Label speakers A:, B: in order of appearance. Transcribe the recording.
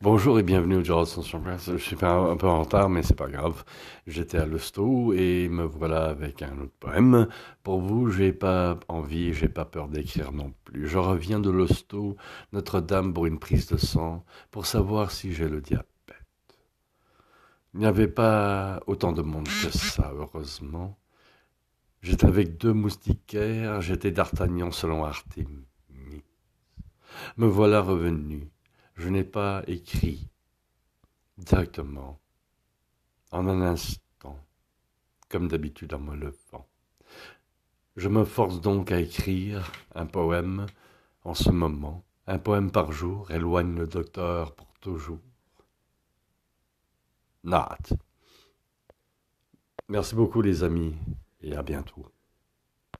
A: Bonjour et bienvenue au Jarrod sur Press. Je suis un, un, peu en retard, mais c'est pas grave. J'étais à l'hosto et me voilà avec un autre poème. Pour vous, j'ai pas envie, j'ai pas peur d'écrire non plus. Je reviens de l'hosto, Notre-Dame pour une prise de sang, pour savoir si j'ai le diabète. Il n'y avait pas autant de monde que ça, heureusement. J'étais avec deux moustiquaires, j'étais d'Artagnan selon Artémis. Me voilà revenu je n'ai pas écrit directement, en un instant, comme d'habitude en me levant. Je me force donc à écrire un poème en ce moment. Un poème par jour éloigne le docteur pour toujours. Nat. Merci beaucoup les amis et à bientôt.